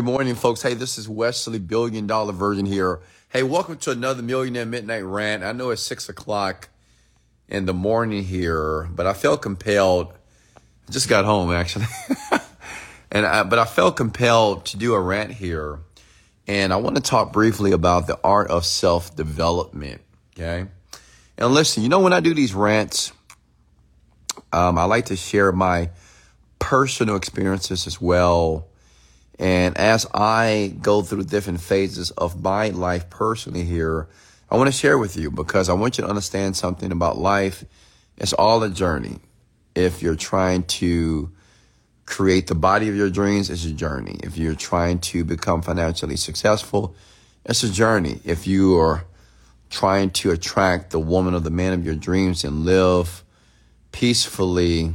Good morning, folks. Hey, this is Wesley, billion dollar virgin here. Hey, welcome to another Millionaire Midnight Rant. I know it's six o'clock in the morning here, but I felt compelled. I just got home actually, and I, but I felt compelled to do a rant here, and I want to talk briefly about the art of self development. Okay, and listen, you know when I do these rants, um, I like to share my personal experiences as well and as I go through different phases of my life personally here, I want to share with you because I want you to understand something about life. It's all a journey. If you're trying to create the body of your dreams, it's a journey. If you're trying to become financially successful, it's a journey. If you are trying to attract the woman or the man of your dreams and live peacefully,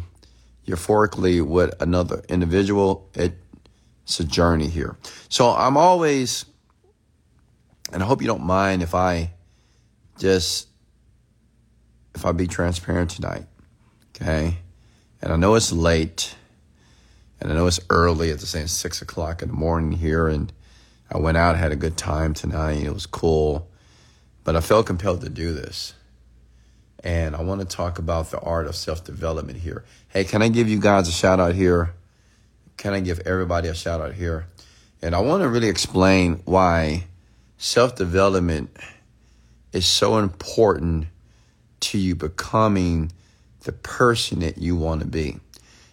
euphorically with another individual, it it's a journey here. So I'm always, and I hope you don't mind if I just, if I be transparent tonight, okay? And I know it's late, and I know it's early. It's the same six o'clock in the morning here, and I went out, had a good time tonight. It was cool, but I felt compelled to do this. And I want to talk about the art of self development here. Hey, can I give you guys a shout out here? Can I give everybody a shout out here? And I want to really explain why self development is so important to you becoming the person that you want to be.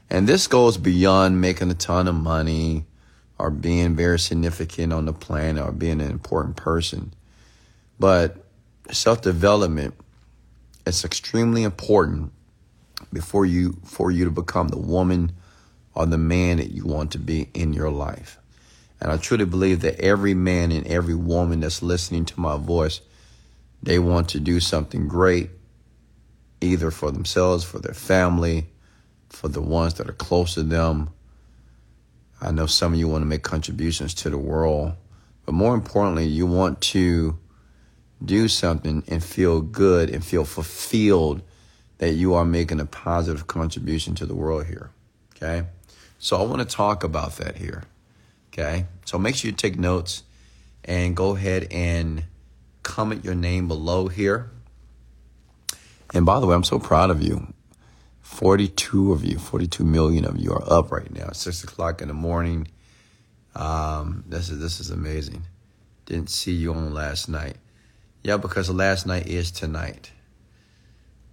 And this goes beyond making a ton of money or being very significant on the planet or being an important person. But self development is extremely important before you for you to become the woman or the man that you want to be in your life. And I truly believe that every man and every woman that's listening to my voice, they want to do something great, either for themselves, for their family, for the ones that are close to them. I know some of you want to make contributions to the world, but more importantly, you want to do something and feel good and feel fulfilled that you are making a positive contribution to the world here. Okay? So I want to talk about that here. Okay. So make sure you take notes and go ahead and comment your name below here. And by the way, I'm so proud of you. 42 of you, 42 million of you are up right now. Six o'clock in the morning. Um, this is this is amazing. Didn't see you on last night. Yeah, because last night is tonight.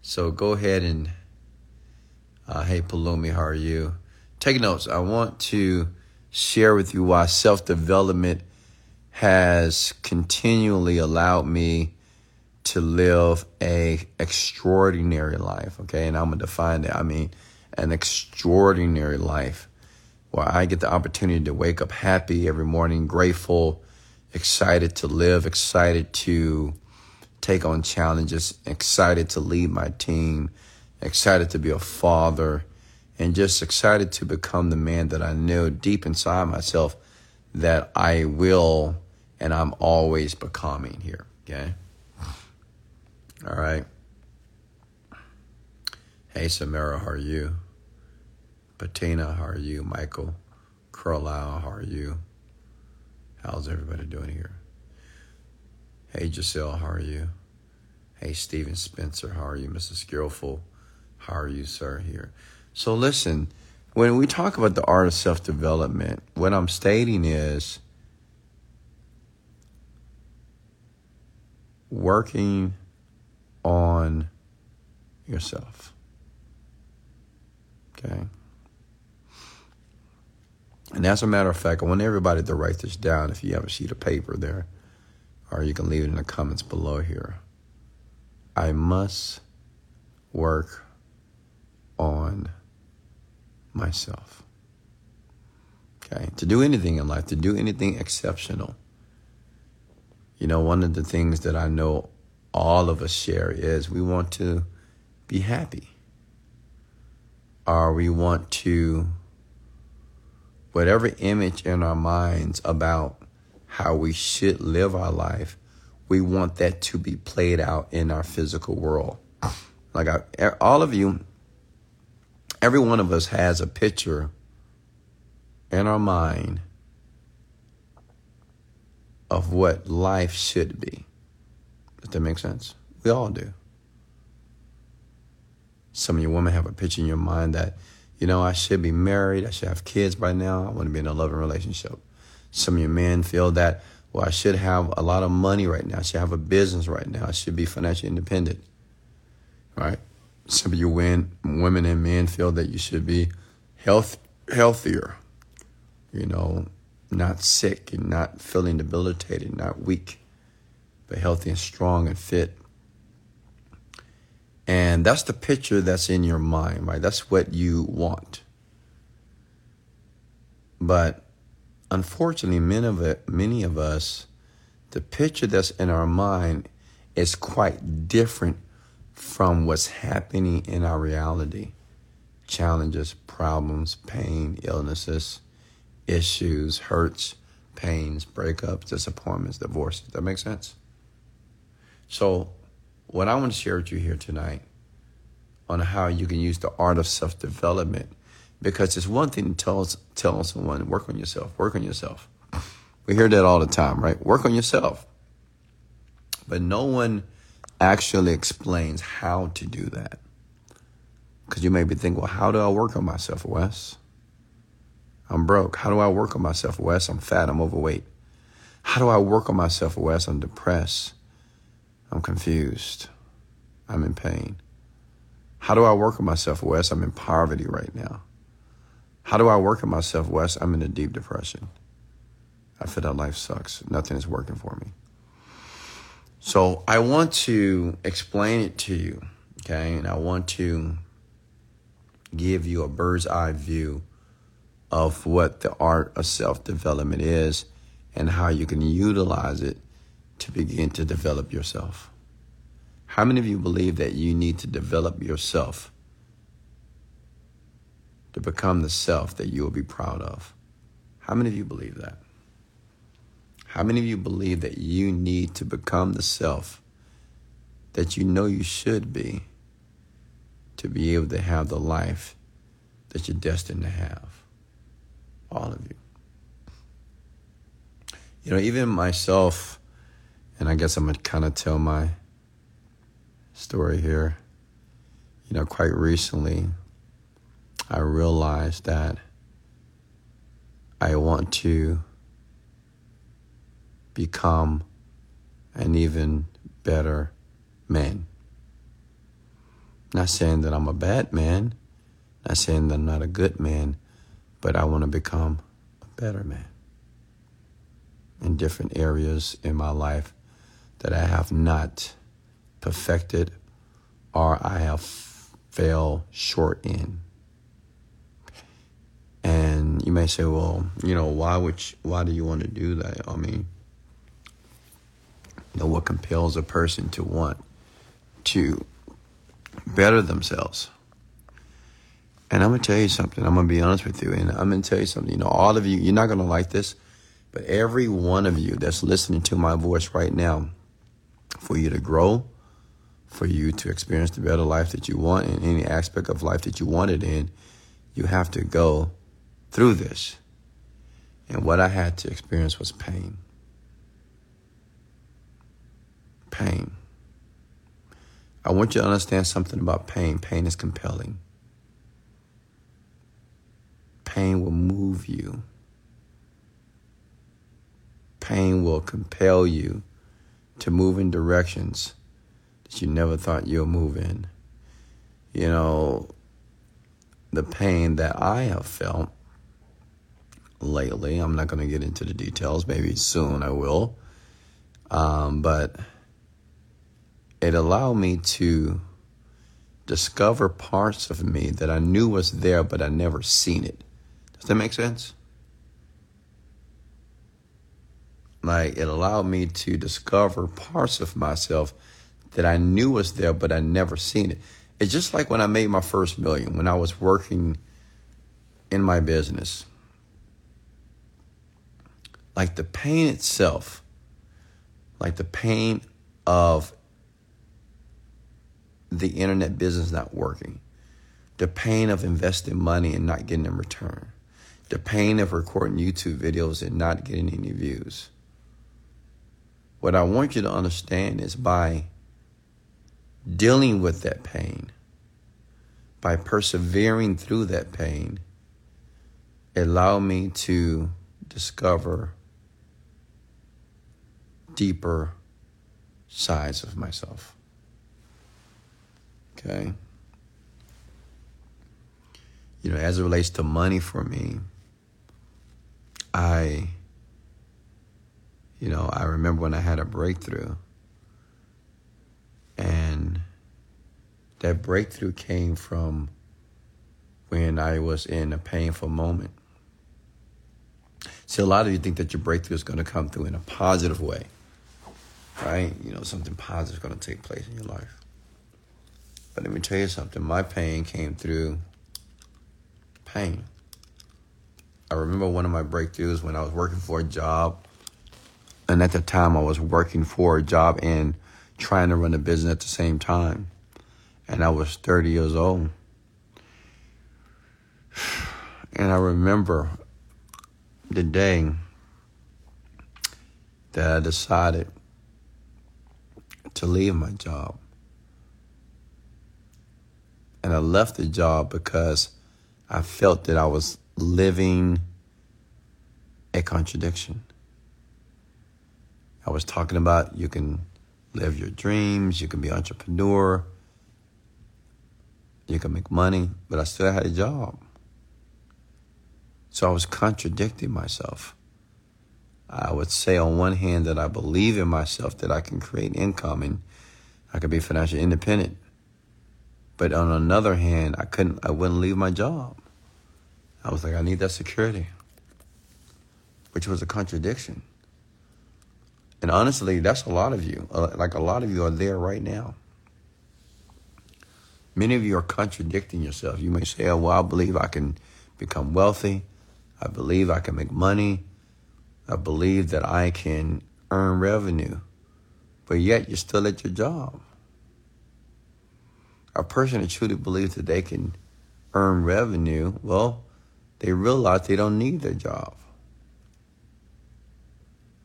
So go ahead and uh, hey Palumi, how are you? Take notes. I want to share with you why self development has continually allowed me to live a extraordinary life. Okay, and I'm gonna define that. I mean, an extraordinary life where I get the opportunity to wake up happy every morning, grateful, excited to live, excited to take on challenges, excited to lead my team, excited to be a father, and just excited to become the man that I know deep inside myself that I will and I'm always becoming here. Okay. All right. Hey, Samara, how are you? Patina, how are you? Michael, Carlisle, how are you? How's everybody doing here? Hey, Giselle, how are you? Hey, Stephen Spencer, how are you? Mrs. Skillful, how are you, sir? Here. So listen, when we talk about the art of self development, what I'm stating is working on yourself. Okay. And as a matter of fact, I want everybody to write this down if you have a sheet of paper there, or you can leave it in the comments below here. I must work on myself. Okay, to do anything in life, to do anything exceptional. You know, one of the things that I know all of us share is we want to be happy. Or we want to, whatever image in our minds about how we should live our life, we want that to be played out in our physical world. Like I, all of you every one of us has a picture in our mind of what life should be. Does that make sense? We all do. Some of you women have a picture in your mind that, you know, I should be married, I should have kids by now, I want to be in a loving relationship. Some of you men feel that, well, I should have a lot of money right now, I should have a business right now, I should be financially independent. Right? Some of you women and men feel that you should be health healthier, you know, not sick and not feeling debilitated, not weak, but healthy and strong and fit. And that's the picture that's in your mind, right? That's what you want. But unfortunately, many of it, many of us, the picture that's in our mind is quite different from what's happening in our reality. Challenges, problems, pain, illnesses, issues, hurts, pains, breakups, disappointments, divorces. That makes sense? So what I want to share with you here tonight on how you can use the art of self development because it's one thing to tell, tell someone, work on yourself, work on yourself. We hear that all the time, right? Work on yourself. But no one actually explains how to do that. Because you may be thinking, well, how do I work on myself, Wes? I'm broke. How do I work on myself, Wes? I'm fat. I'm overweight. How do I work on myself, Wes? I'm depressed. I'm confused. I'm in pain. How do I work on myself, Wes? I'm in poverty right now. How do I work on myself, Wes? I'm in a deep depression. I feel that life sucks. Nothing is working for me. So I want to explain it to you, okay? And I want to give you a bird's eye view of what the art of self development is and how you can utilize it to begin to develop yourself. How many of you believe that you need to develop yourself to become the self that you will be proud of? How many of you believe that? How many of you believe that you need to become the self that you know you should be to be able to have the life that you're destined to have? All of you. You know, even myself, and I guess I'm going to kind of tell my story here. You know, quite recently, I realized that I want to become an even better man. Not saying that I'm a bad man, not saying that I'm not a good man, but I want to become a better man in different areas in my life that I have not perfected or I have fell short in. And you may say, well, you know, why would you, why do you want to do that? I mean, know, what compels a person to want to better themselves? And I'm gonna tell you something. I'm gonna be honest with you, and I'm gonna tell you something. You know, all of you, you're not gonna like this, but every one of you that's listening to my voice right now, for you to grow, for you to experience the better life that you want in any aspect of life that you want it in, you have to go through this. And what I had to experience was pain. Pain. I want you to understand something about pain. Pain is compelling. Pain will move you. Pain will compel you to move in directions that you never thought you'll move in. You know, the pain that I have felt lately, I'm not going to get into the details, maybe soon I will. Um, but it allowed me to discover parts of me that I knew was there, but I never seen it. Does that make sense? like it allowed me to discover parts of myself that I knew was there, but I never seen it. It's just like when I made my first million, when I was working in my business. Like the pain itself, like the pain of the internet business not working, the pain of investing money and not getting in return, the pain of recording YouTube videos and not getting any views. What I want you to understand is by dealing with that pain, by persevering through that pain, allow me to discover deeper sides of myself. Okay? You know, as it relates to money for me, I, you know, I remember when I had a breakthrough. And that breakthrough came from when I was in a painful moment. See, a lot of you think that your breakthrough is going to come through in a positive way, right? You know, something positive is going to take place in your life. But let me tell you something. My pain came through pain. I remember one of my breakthroughs when I was working for a job. And at the time, I was working for a job and trying to run a business at the same time. And I was 30 years old. And I remember the day that I decided to leave my job. And I left the job because I felt that I was living a contradiction. I was talking about you can live your dreams, you can be entrepreneur, you can make money, but I still had a job. So I was contradicting myself. I would say on one hand that I believe in myself that I can create income and I can be financially independent. But on another hand, I couldn't I wouldn't leave my job. I was like, I need that security. Which was a contradiction. And honestly, that's a lot of you. Uh, like a lot of you are there right now. Many of you are contradicting yourself. You may say, oh, well, I believe I can become wealthy. I believe I can make money. I believe that I can earn revenue. But yet you're still at your job. A person that truly believes that they can earn revenue, well, they realize they don't need their job.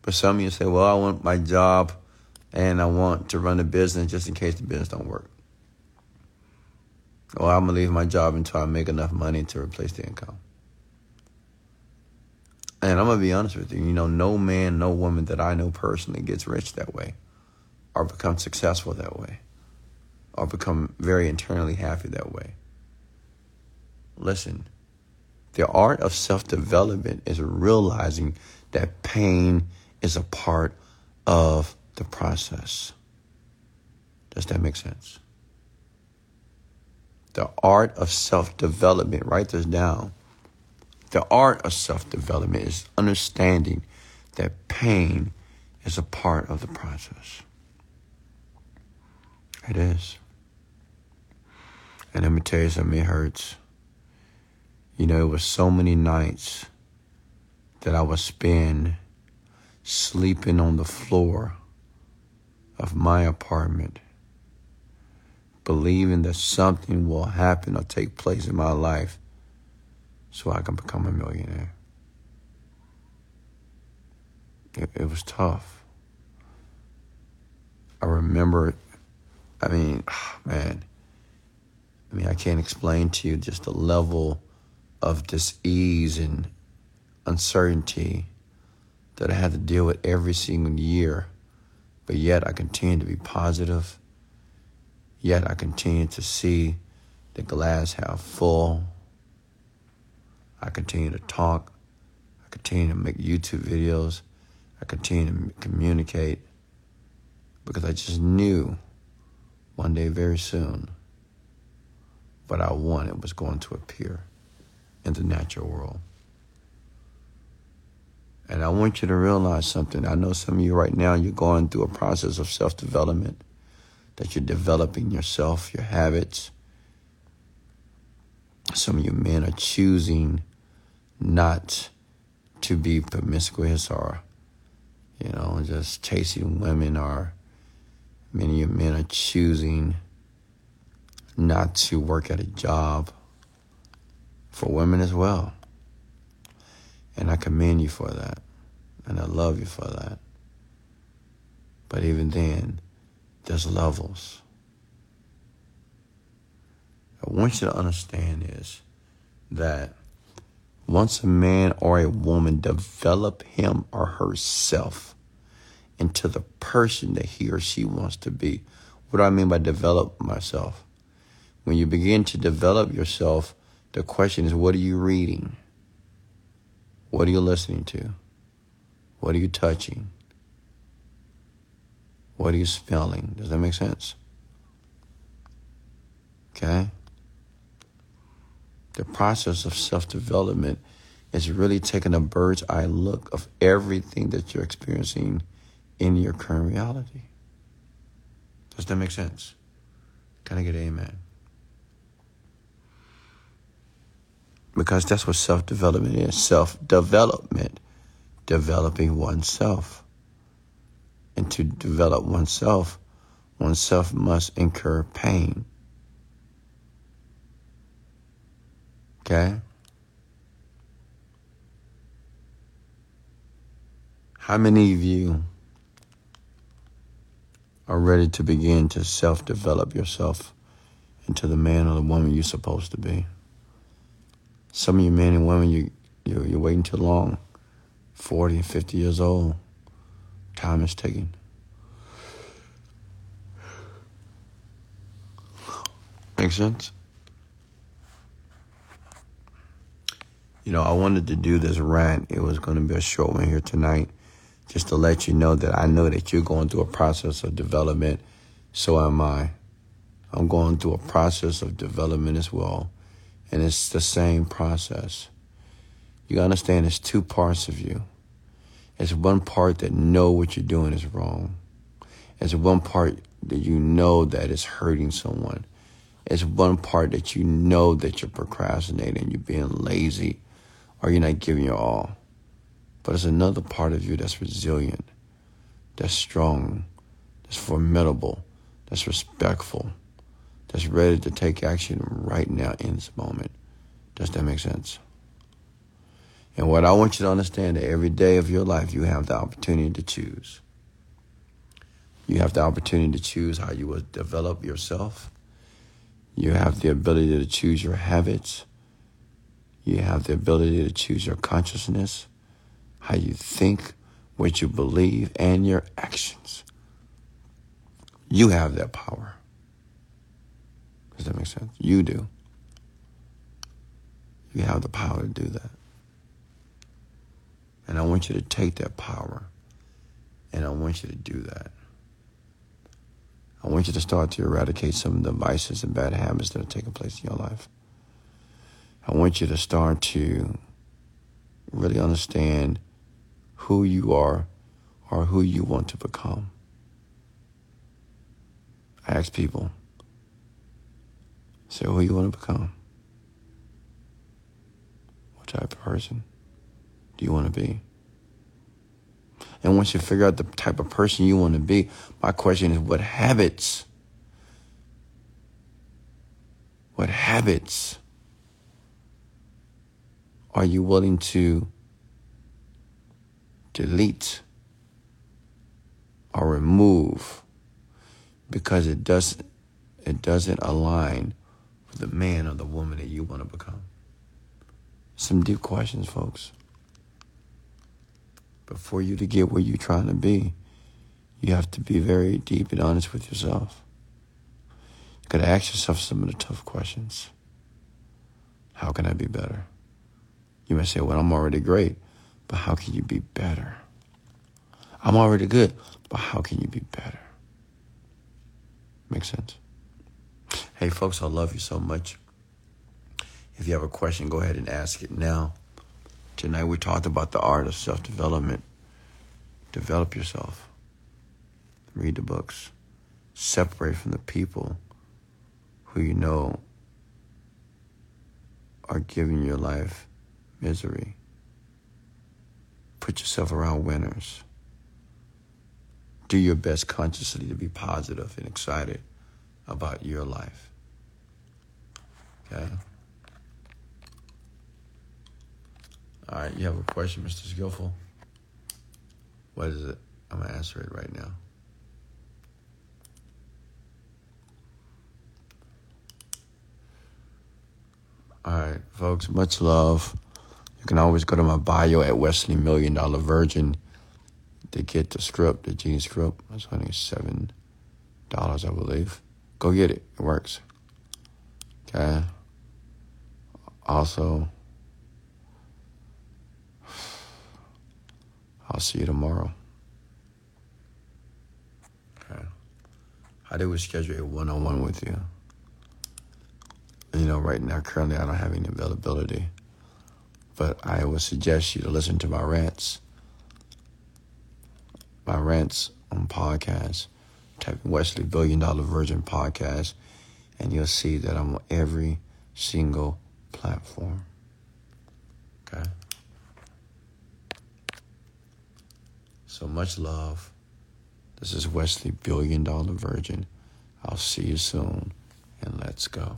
But some of you say, well, I want my job and I want to run a business just in case the business don't work. Well, I'm going to leave my job until I make enough money to replace the income. And I'm going to be honest with you, you know, no man, no woman that I know personally gets rich that way or becomes successful that way or become very internally happy that way. Listen, the art of self development is realizing that pain is a part of the process. Does that make sense? The art of self development, write this down the art of self development is understanding that pain is a part of the process. It is. And let me tell you something, it hurts. You know, it was so many nights that I would spend sleeping on the floor of my apartment, believing that something will happen or take place in my life so I can become a millionaire. It, it was tough. I remember, I mean, man, I mean, I can't explain to you just the level of dis-ease and uncertainty that I had to deal with every single year. But yet I continue to be positive. Yet I continue to see the glass half full. I continue to talk. I continue to make YouTube videos. I continue to communicate because I just knew one day very soon what I wanted was going to appear in the natural world. And I want you to realize something. I know some of you right now, you're going through a process of self development, that you're developing yourself, your habits. Some of you men are choosing not to be promiscuous or, you know, just chasing women or many of men are choosing not to work at a job for women as well. And I commend you for that. And I love you for that. But even then, there's levels. I want you to understand is that once a man or a woman develop him or herself into the person that he or she wants to be. What do I mean by develop myself? When you begin to develop yourself, the question is what are you reading? What are you listening to? What are you touching? What are you smelling? Does that make sense? Okay? The process of self development is really taking a bird's eye look of everything that you're experiencing in your current reality. Does that make sense? Can I get amen? Because that's what self development is self development, developing oneself. And to develop oneself, oneself must incur pain. Okay? How many of you are ready to begin to self develop yourself into the man or the woman you're supposed to be? Some of you men and women, you, you, you're waiting too long 40 and 50 years old. Time is ticking. Make sense? You know, I wanted to do this rant. It was going to be a short one here tonight, just to let you know that I know that you're going through a process of development. So am I. I'm going through a process of development as well. And it's the same process. You understand it's two parts of you. It's one part that know what you're doing is wrong. It's one part that you know that is hurting someone. It's one part that you know that you're procrastinating, you're being lazy, or you're not giving your all. But it's another part of you that's resilient, that's strong, that's formidable, that's respectful, that's ready to take action right now in this moment. Does that make sense? And what I want you to understand that every day of your life, you have the opportunity to choose. You have the opportunity to choose how you will develop yourself. You have the ability to choose your habits. You have the ability to choose your consciousness, how you think, what you believe, and your actions. You have that power. Sense? You do. You have the power to do that. And I want you to take that power and I want you to do that. I want you to start to eradicate some of the vices and bad habits that are taking place in your life. I want you to start to really understand who you are or who you want to become. I ask people, say who you want to become. What type of person do you want to be? And once you figure out the type of person you want to be, my question is what habits? What habits are you willing to delete or remove because it doesn't it doesn't align the man or the woman that you want to become? Some deep questions, folks. But for you to get where you're trying to be, you have to be very deep and honest with yourself. You got to ask yourself some of the tough questions. How can I be better? You may say, well, I'm already great, but how can you be better? I'm already good, but how can you be better? Make sense? Hey, folks, I love you so much. If you have a question, go ahead and ask it now. Tonight we talked about the art of self development. Develop yourself. Read the books. Separate from the people who you know are giving your life misery. Put yourself around winners. Do your best consciously to be positive and excited about your life. Okay? All right, you have a question, Mr. Skillful? What is it? I'm going to answer it right now. All right, folks, much love. You can always go to my bio at Wesley Million Dollar Virgin to get the script, the Genie Script. That's only $7, I believe. Go get it. It works. Okay. Also, I'll see you tomorrow. Okay. How do we schedule a one on one with you? You know, right now, currently, I don't have any availability, but I would suggest you to listen to my rants. My rants on podcasts. Type Wesley Billion Dollar Virgin Podcast, and you'll see that I'm on every single platform. Okay? So much love. This is Wesley Billion Dollar Virgin. I'll see you soon, and let's go.